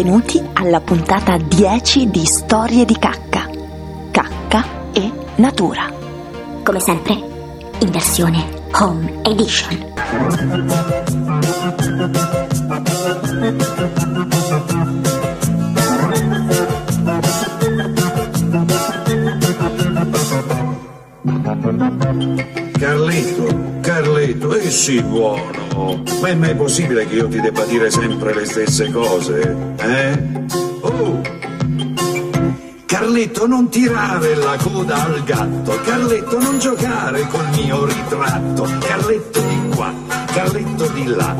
benvenuti alla puntata 10 di Storie di cacca. Cacca e natura. Come sempre, in versione Home Edition. Carletto, Carletto, e sì buono. Ma è mai possibile che io ti debba dire sempre le stesse cose? Eh? Oh! Carletto, non tirare la coda al gatto. Carletto, non giocare col mio ritratto. Carletto di qua, Carletto di là.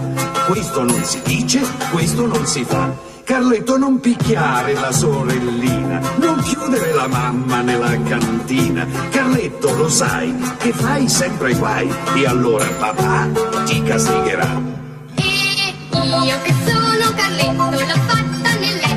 Questo non si dice, questo non si fa. Carletto, non picchiare la sorellina, non chiudere la mamma nella cantina. Carletto, lo sai che fai sempre guai e allora papà ti castigherà. E io che sono Carletto, l'ho fatta nel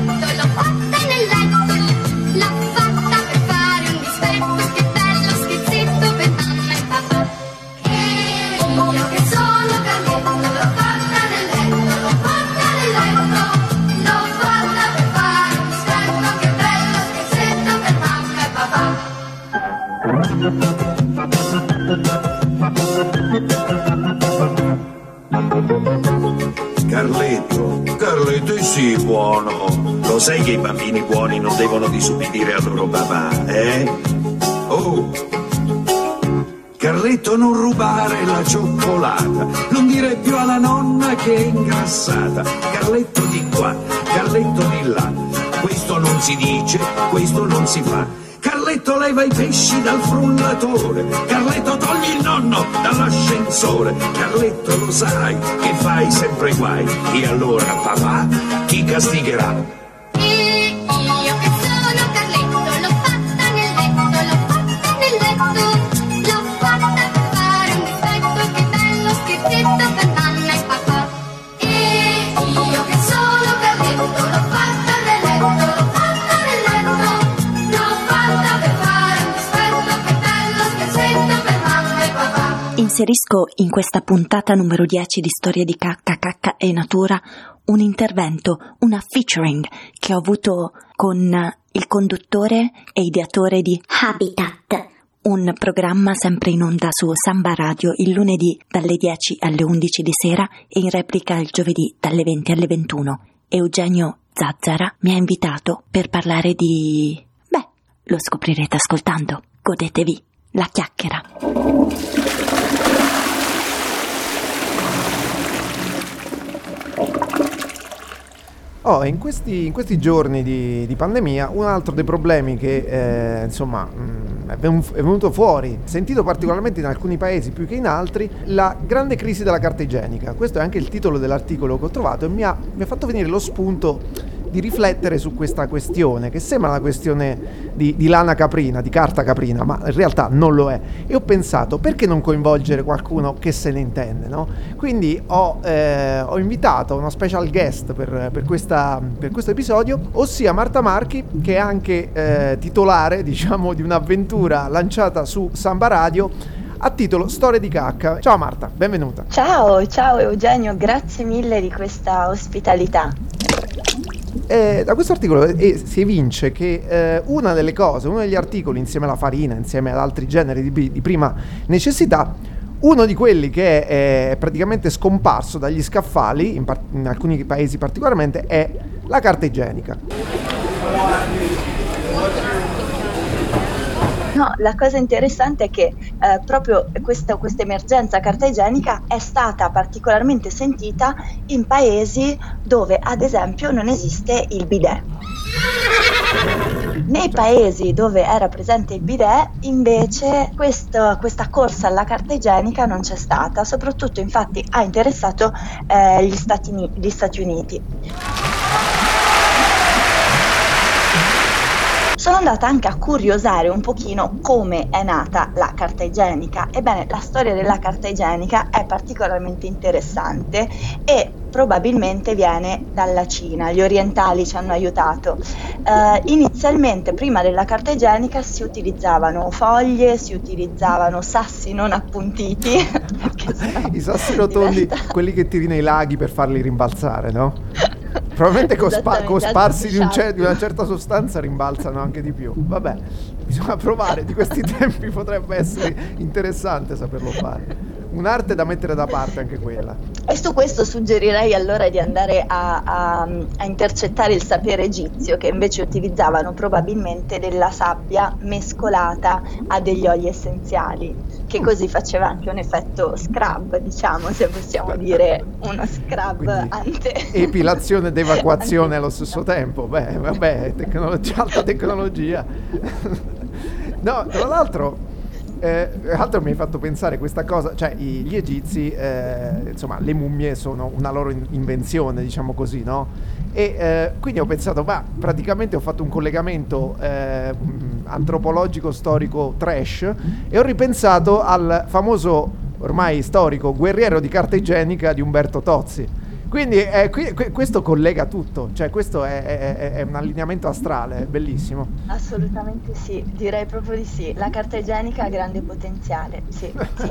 non si dice, questo non si fa. Carletto leva i pesci dal frullatore, Carletto togli il nonno dall'ascensore, Carletto lo sai che fai sempre guai e allora papà ti castigherà. Inserisco in questa puntata numero 10 di Storie di cacca, cacca e natura un intervento, una featuring che ho avuto con il conduttore e ideatore di Habitat. un programma sempre in onda su Samba Radio il lunedì dalle 10 alle 11 di sera e in replica il giovedì dalle 20 alle 21. Eugenio Zazzara mi ha invitato per parlare di... beh, lo scoprirete ascoltando. Godetevi la chiacchiera. Oh, in questi, in questi giorni di, di pandemia, un altro dei problemi che eh, insomma ven- è venuto fuori, sentito particolarmente in alcuni paesi più che in altri, la grande crisi della carta igienica. Questo è anche il titolo dell'articolo che ho trovato e mi ha, mi ha fatto venire lo spunto di riflettere su questa questione, che sembra una questione di, di lana caprina, di carta caprina, ma in realtà non lo è. E ho pensato, perché non coinvolgere qualcuno che se ne intende? No? Quindi ho, eh, ho invitato una special guest per, per, questa- per questo episodio, ossia Marta Marchi, che è anche eh, titolare diciamo, di un'avventura lanciata su Samba Radio a titolo Storie di cacca. Ciao Marta, benvenuta. Ciao, ciao Eugenio, grazie mille di questa ospitalità. Eh, da questo articolo eh, si evince che eh, una delle cose, uno degli articoli insieme alla farina, insieme ad altri generi di, di prima necessità, uno di quelli che è, è praticamente scomparso dagli scaffali, in, par- in alcuni paesi particolarmente, è la carta igienica. No, la cosa interessante è che eh, proprio questa, emergenza carta igienica è stata particolarmente sentita in paesi dove ad esempio non esiste il bidet. Nei paesi dove era presente il bidet invece questo- questa corsa alla carta igienica non c'è stata, soprattutto infatti ha interessato eh, gli, Stati, gli Stati Uniti. Sono andata anche a curiosare un pochino come è nata la carta igienica. Ebbene, la storia della carta igienica è particolarmente interessante e probabilmente viene dalla Cina. Gli orientali ci hanno aiutato. Eh, inizialmente, prima della carta igienica, si utilizzavano foglie, si utilizzavano sassi non appuntiti. I sassi rotondi, quelli che tiri nei laghi per farli rimbalzare, no? Probabilmente con, spa- Esattamente, con sparsi di, un cer- di una certa sostanza rimbalzano anche di più. Vabbè, bisogna provare. Di questi tempi potrebbe essere interessante saperlo fare. Un'arte da mettere da parte anche quella. E su questo suggerirei allora di andare a, a- a intercettare il sapere egizio che invece utilizzavano probabilmente della sabbia mescolata a degli oli essenziali, che così faceva anche un effetto scrub, diciamo, se possiamo dire uno scrub Quindi, ante. Epilazione ed evacuazione allo stesso tempo. Beh, vabbè, tecnologia, alta tecnologia. No, tra l'altro, eh, tra mi hai fatto pensare questa cosa, cioè i- gli egizi, eh, insomma, le mummie sono una loro in- invenzione, diciamo così, no? E eh, quindi ho pensato, ma praticamente ho fatto un collegamento eh, mh, antropologico, storico, trash e ho ripensato al famoso, ormai storico, guerriero di carta igienica di Umberto Tozzi. Quindi eh, qui- que- questo collega tutto, cioè questo è, è- è- un allineamento astrale, è bellissimo. Assolutamente sì, direi proprio di sì. La carta igienica ha grande potenziale, sì, sì.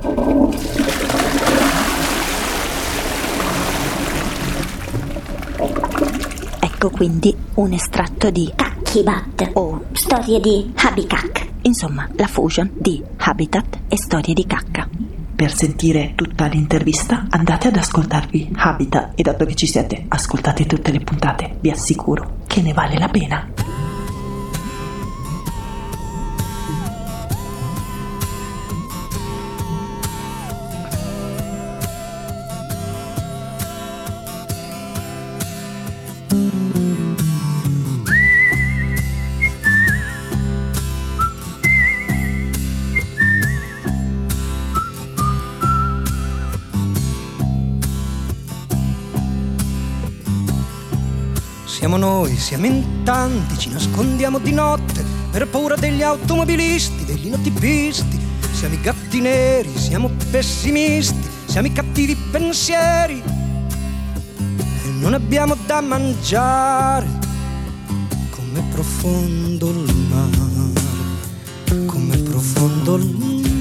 Ecco quindi un estratto di Kibat. o Storie di Habikak. insomma la fusion di Habitat e storie di cacca. Per sentire tutta l'intervista andate ad ascoltarvi Habitat e dato che ci siete, ascoltate tutte le puntate, vi assicuro che ne vale la pena. Noi, siamo in tanti, ci nascondiamo di notte per paura degli automobilisti, degli notipisti. Siamo i gatti neri, siamo pessimisti, siamo i cattivi pensieri. E non abbiamo da mangiare. Com'è profondo il mare, com'è profondo il mare.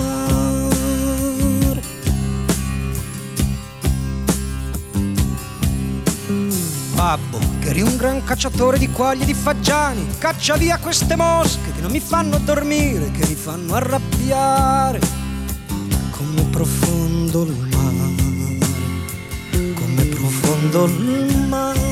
Babbo, che eri un gran cacciatore di quaglie e di fagiani, caccia via queste mosche che non mi fanno dormire, che mi fanno arrabbiare. Come profondo il mare, come profondo il mare.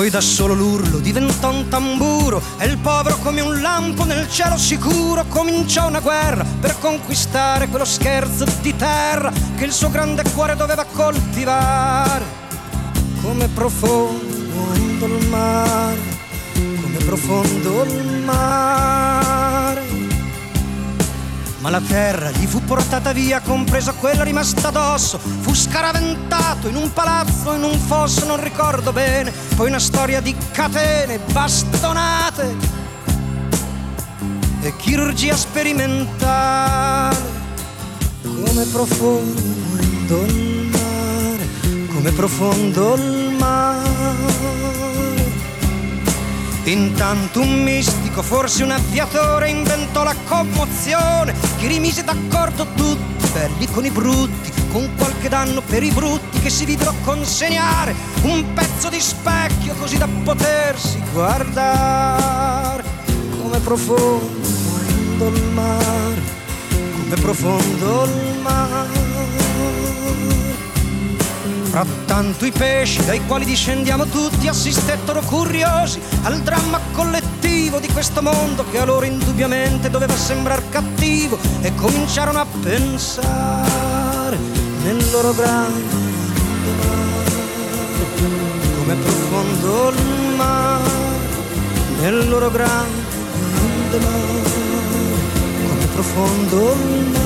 Poi da solo l'urlo diventò un tamburo e il povero come un lampo nel cielo sicuro cominciò una guerra per conquistare quello scherzo di terra che il suo grande cuore doveva coltivare. Come profondo il mare, come profondo il mare. Ma la terra gli fu portata via, compresa quella rimasta addosso. Fu scaraventato in un palazzo, in un fosso, non ricordo bene. Poi una storia di catene, bastonate e chirurgia sperimentale. Come profondo il mare, come profondo il mare. Intanto un mistico, forse un aviatore, inventò la commozione che rimise d'accordo tutti, belli con i brutti, con qualche danno per i brutti che si videro consegnare un pezzo di specchio così da potersi guardare. Come profondo il mare, come profondo il mare. Frattanto i pesci dai quali discendiamo tutti assistettero curiosi al dramma collettivo di questo mondo che a loro indubbiamente doveva sembrare cattivo e cominciarono a pensare nel loro grande come profondo il mare, nel loro grande mare, come profondo il mare.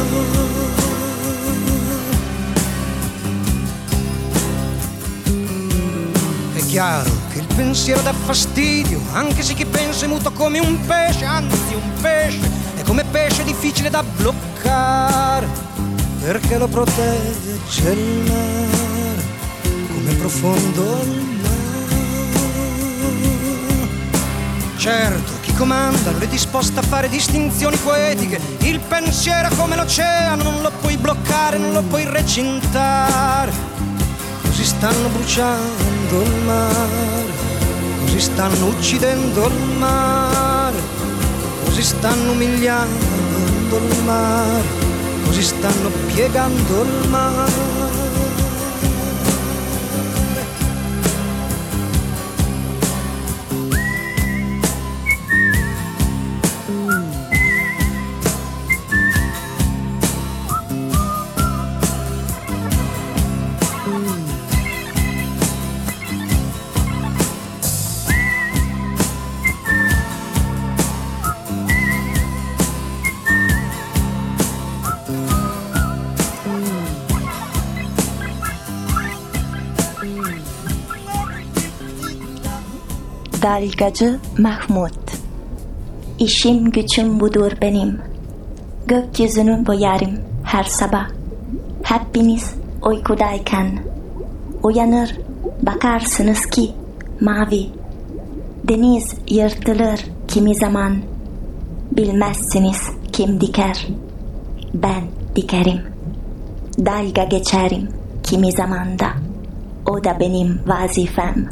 chiaro che il pensiero dà fastidio, anche se chi pensa è muto come un pesce, anzi un pesce, è come pesce difficile da bloccare, perché lo protegge il mare, come profondo il mare. Certo, chi comanda non è disposto a fare distinzioni poetiche, il pensiero è come l'oceano, non lo puoi bloccare, non lo puoi recintare. Così stanno bruciando il mare, così stanno uccidendo il mare, così stanno umiliando il mare, così stanno piegando il mare. Dalgacı Mahmut İşim gücüm budur benim. Gökyüzünü boyarım her sabah. Hepiniz uykudayken. Uyanır bakarsınız ki mavi. Deniz yırtılır kimi zaman. Bilmezsiniz kim diker. Ben dikerim. Dalga geçerim kimi zamanda. O da benim vazifem.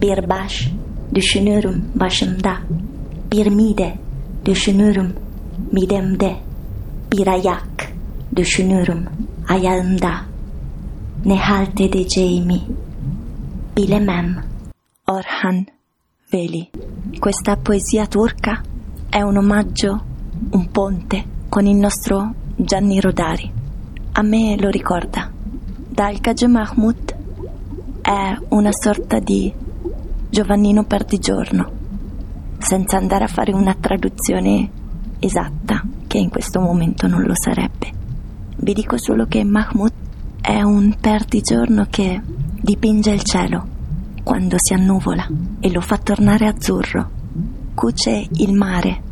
Bir baş düşünürüm başımda. Bir mide düşünürüm midemde. Bir ayak düşünürüm ayağımda. Ne halt edeceğimi bilemem. Orhan Veli. Questa poesia turca è un omaggio, un ponte con il nostro Gianni Rodari. A me lo ricorda. Dalgacı Mahmut è una sorta di Giovannino Perdigiorno, senza andare a fare una traduzione esatta, che in questo momento non lo sarebbe. Vi dico solo che Mahmoud è un perdigiorno che dipinge il cielo quando si annuvola e lo fa tornare azzurro, cuce il mare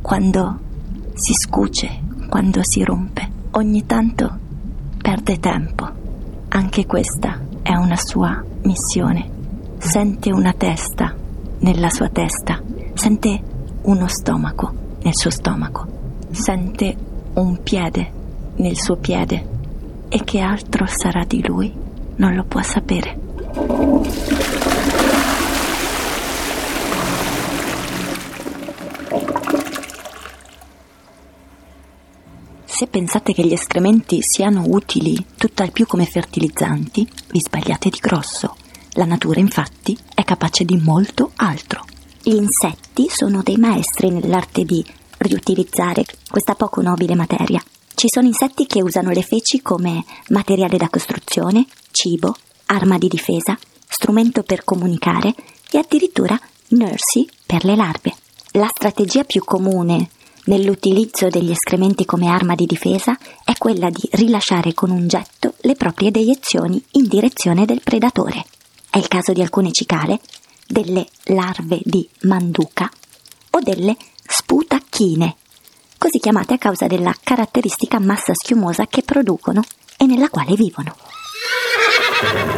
quando si scuce, quando si rompe. Ogni tanto perde tempo. Anche questa è una sua missione. Sente una testa nella sua testa, sente uno stomaco nel suo stomaco, sente un piede nel suo piede e che altro sarà di lui non lo può sapere. Se pensate che gli escrementi siano utili tutt'al più come fertilizzanti, vi sbagliate di grosso. La natura infatti è capace di molto altro. Gli insetti sono dei maestri nell'arte di riutilizzare questa poco nobile materia. Ci sono insetti che usano le feci come materiale da costruzione, cibo, arma di difesa, strumento per comunicare e addirittura nursi per le larve. La strategia più comune nell'utilizzo degli escrementi come arma di difesa è quella di rilasciare con un getto le proprie deiezioni in direzione del predatore. È il caso di alcune cicale, delle larve di manduca o delle sputacchine, così chiamate a causa della caratteristica massa schiumosa che producono e nella quale vivono.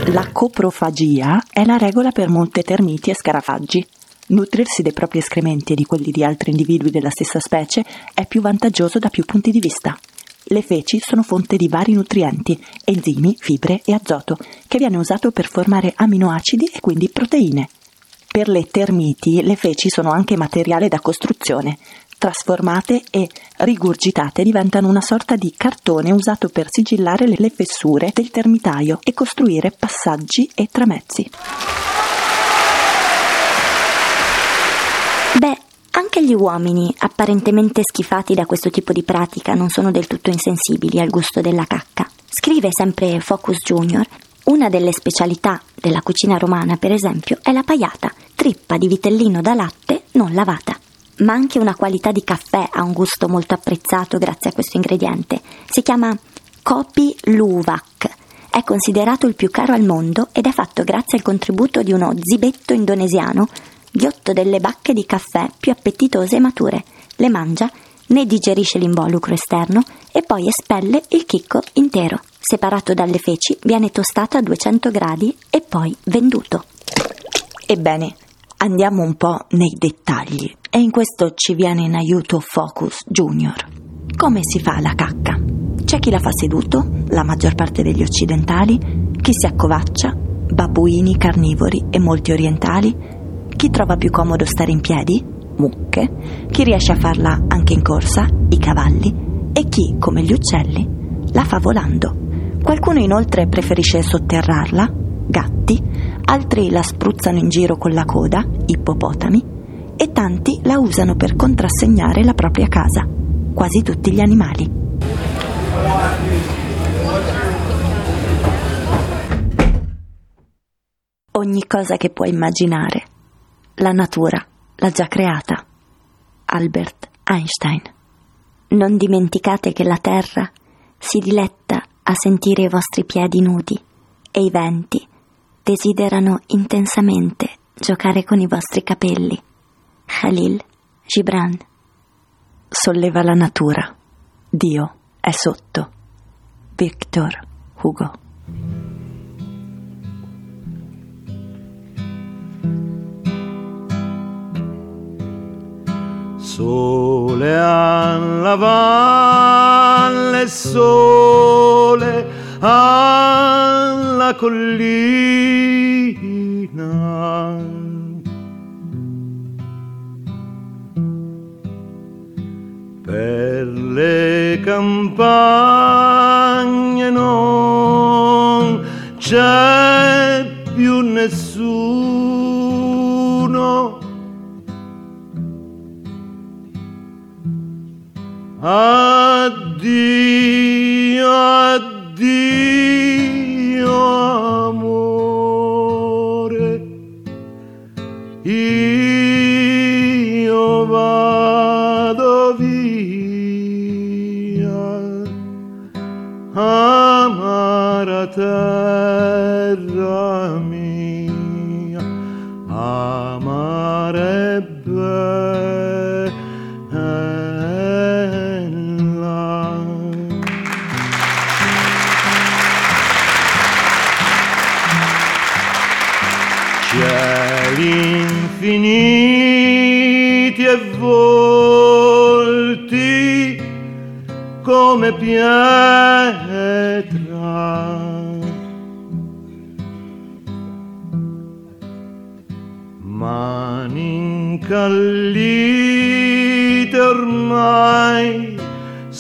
La coprofagia è la regola per molte termiti e scarafaggi. Nutrirsi dei propri escrementi e di quelli di altri individui della stessa specie è più vantaggioso da più punti di vista. Le feci sono fonte di vari nutrienti, enzimi, fibre e azoto, che viene usato per formare aminoacidi e quindi proteine. Per le termiti le feci sono anche materiale da costruzione. trasformate e rigurgitate diventano una sorta di cartone usato per sigillare le fessure del termitaio e costruire passaggi e tramezzi. Anche gli uomini, apparentemente schifati da questo tipo di pratica, non sono del tutto insensibili al gusto della cacca. Scrive sempre Focus Junior, una delle specialità della cucina romana, per esempio, è la paiata, trippa di vitellino da latte non lavata. Ma anche una qualità di caffè ha un gusto molto apprezzato grazie a questo ingrediente. Si chiama Kopi Luwak. È considerato il più caro al mondo ed è fatto grazie al contributo di uno zibetto indonesiano ghiotto delle bacche di caffè più appetitose e mature, le mangia, ne digerisce l'involucro esterno e poi espelle il chicco intero. Separato dalle feci, viene tostato a 200 gradi e poi venduto. Ebbene, andiamo un po' nei dettagli e in questo ci viene in aiuto Focus Junior. Come si fa la cacca? C'è chi la fa seduto, la maggior parte degli occidentali, chi si accovaccia, babbuini carnivori e molti orientali, chi trova più comodo stare in piedi? Mucche. Chi riesce a farla anche in corsa? I cavalli. E chi, come gli uccelli, la fa volando. Qualcuno inoltre preferisce sotterrarla? Gatti. Altri la spruzzano in giro con la coda? Ippopotami. E tanti la usano per contrassegnare la propria casa. Quasi tutti gli animali. Ogni cosa che puoi immaginare la natura l'ha già creata. Albert Einstein. Non dimenticate che la terra si diletta a sentire i vostri piedi nudi e i venti desiderano intensamente giocare con i vostri capelli. Khalil Gibran. Solleva la natura. Dio è sotto. Victor Hugo. Sole alla valle, sole alla collina. Per le campagne non c'è terra mia, amare infiniti e volti come pietra.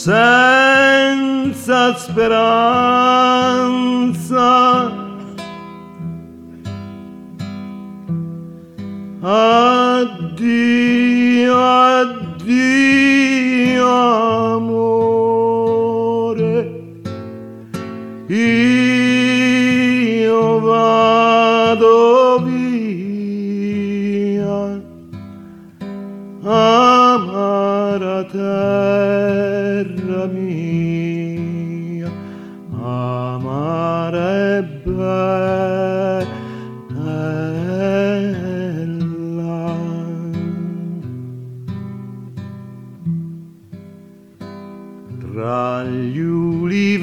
Senza speranza. Addio, addio Tra gli uliveti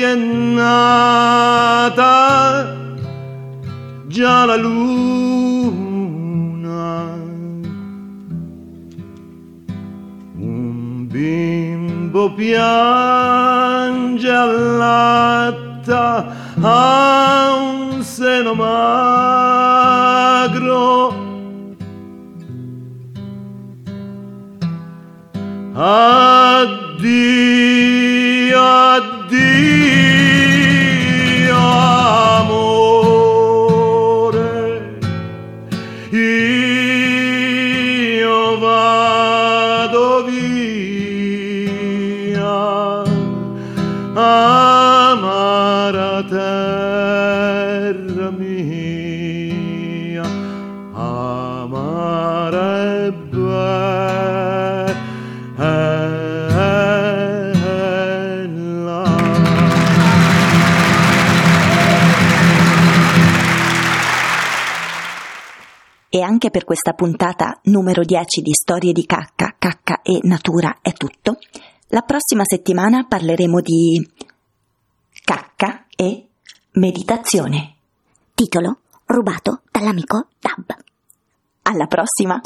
è nata già la luna. Un bimbo piange all'atta a un seno magro per questa puntata numero 10 di Storie di cacca, cacca e natura è tutto. La prossima settimana parleremo di cacca e meditazione. Titolo rubato dall'amico Dab. Alla prossima!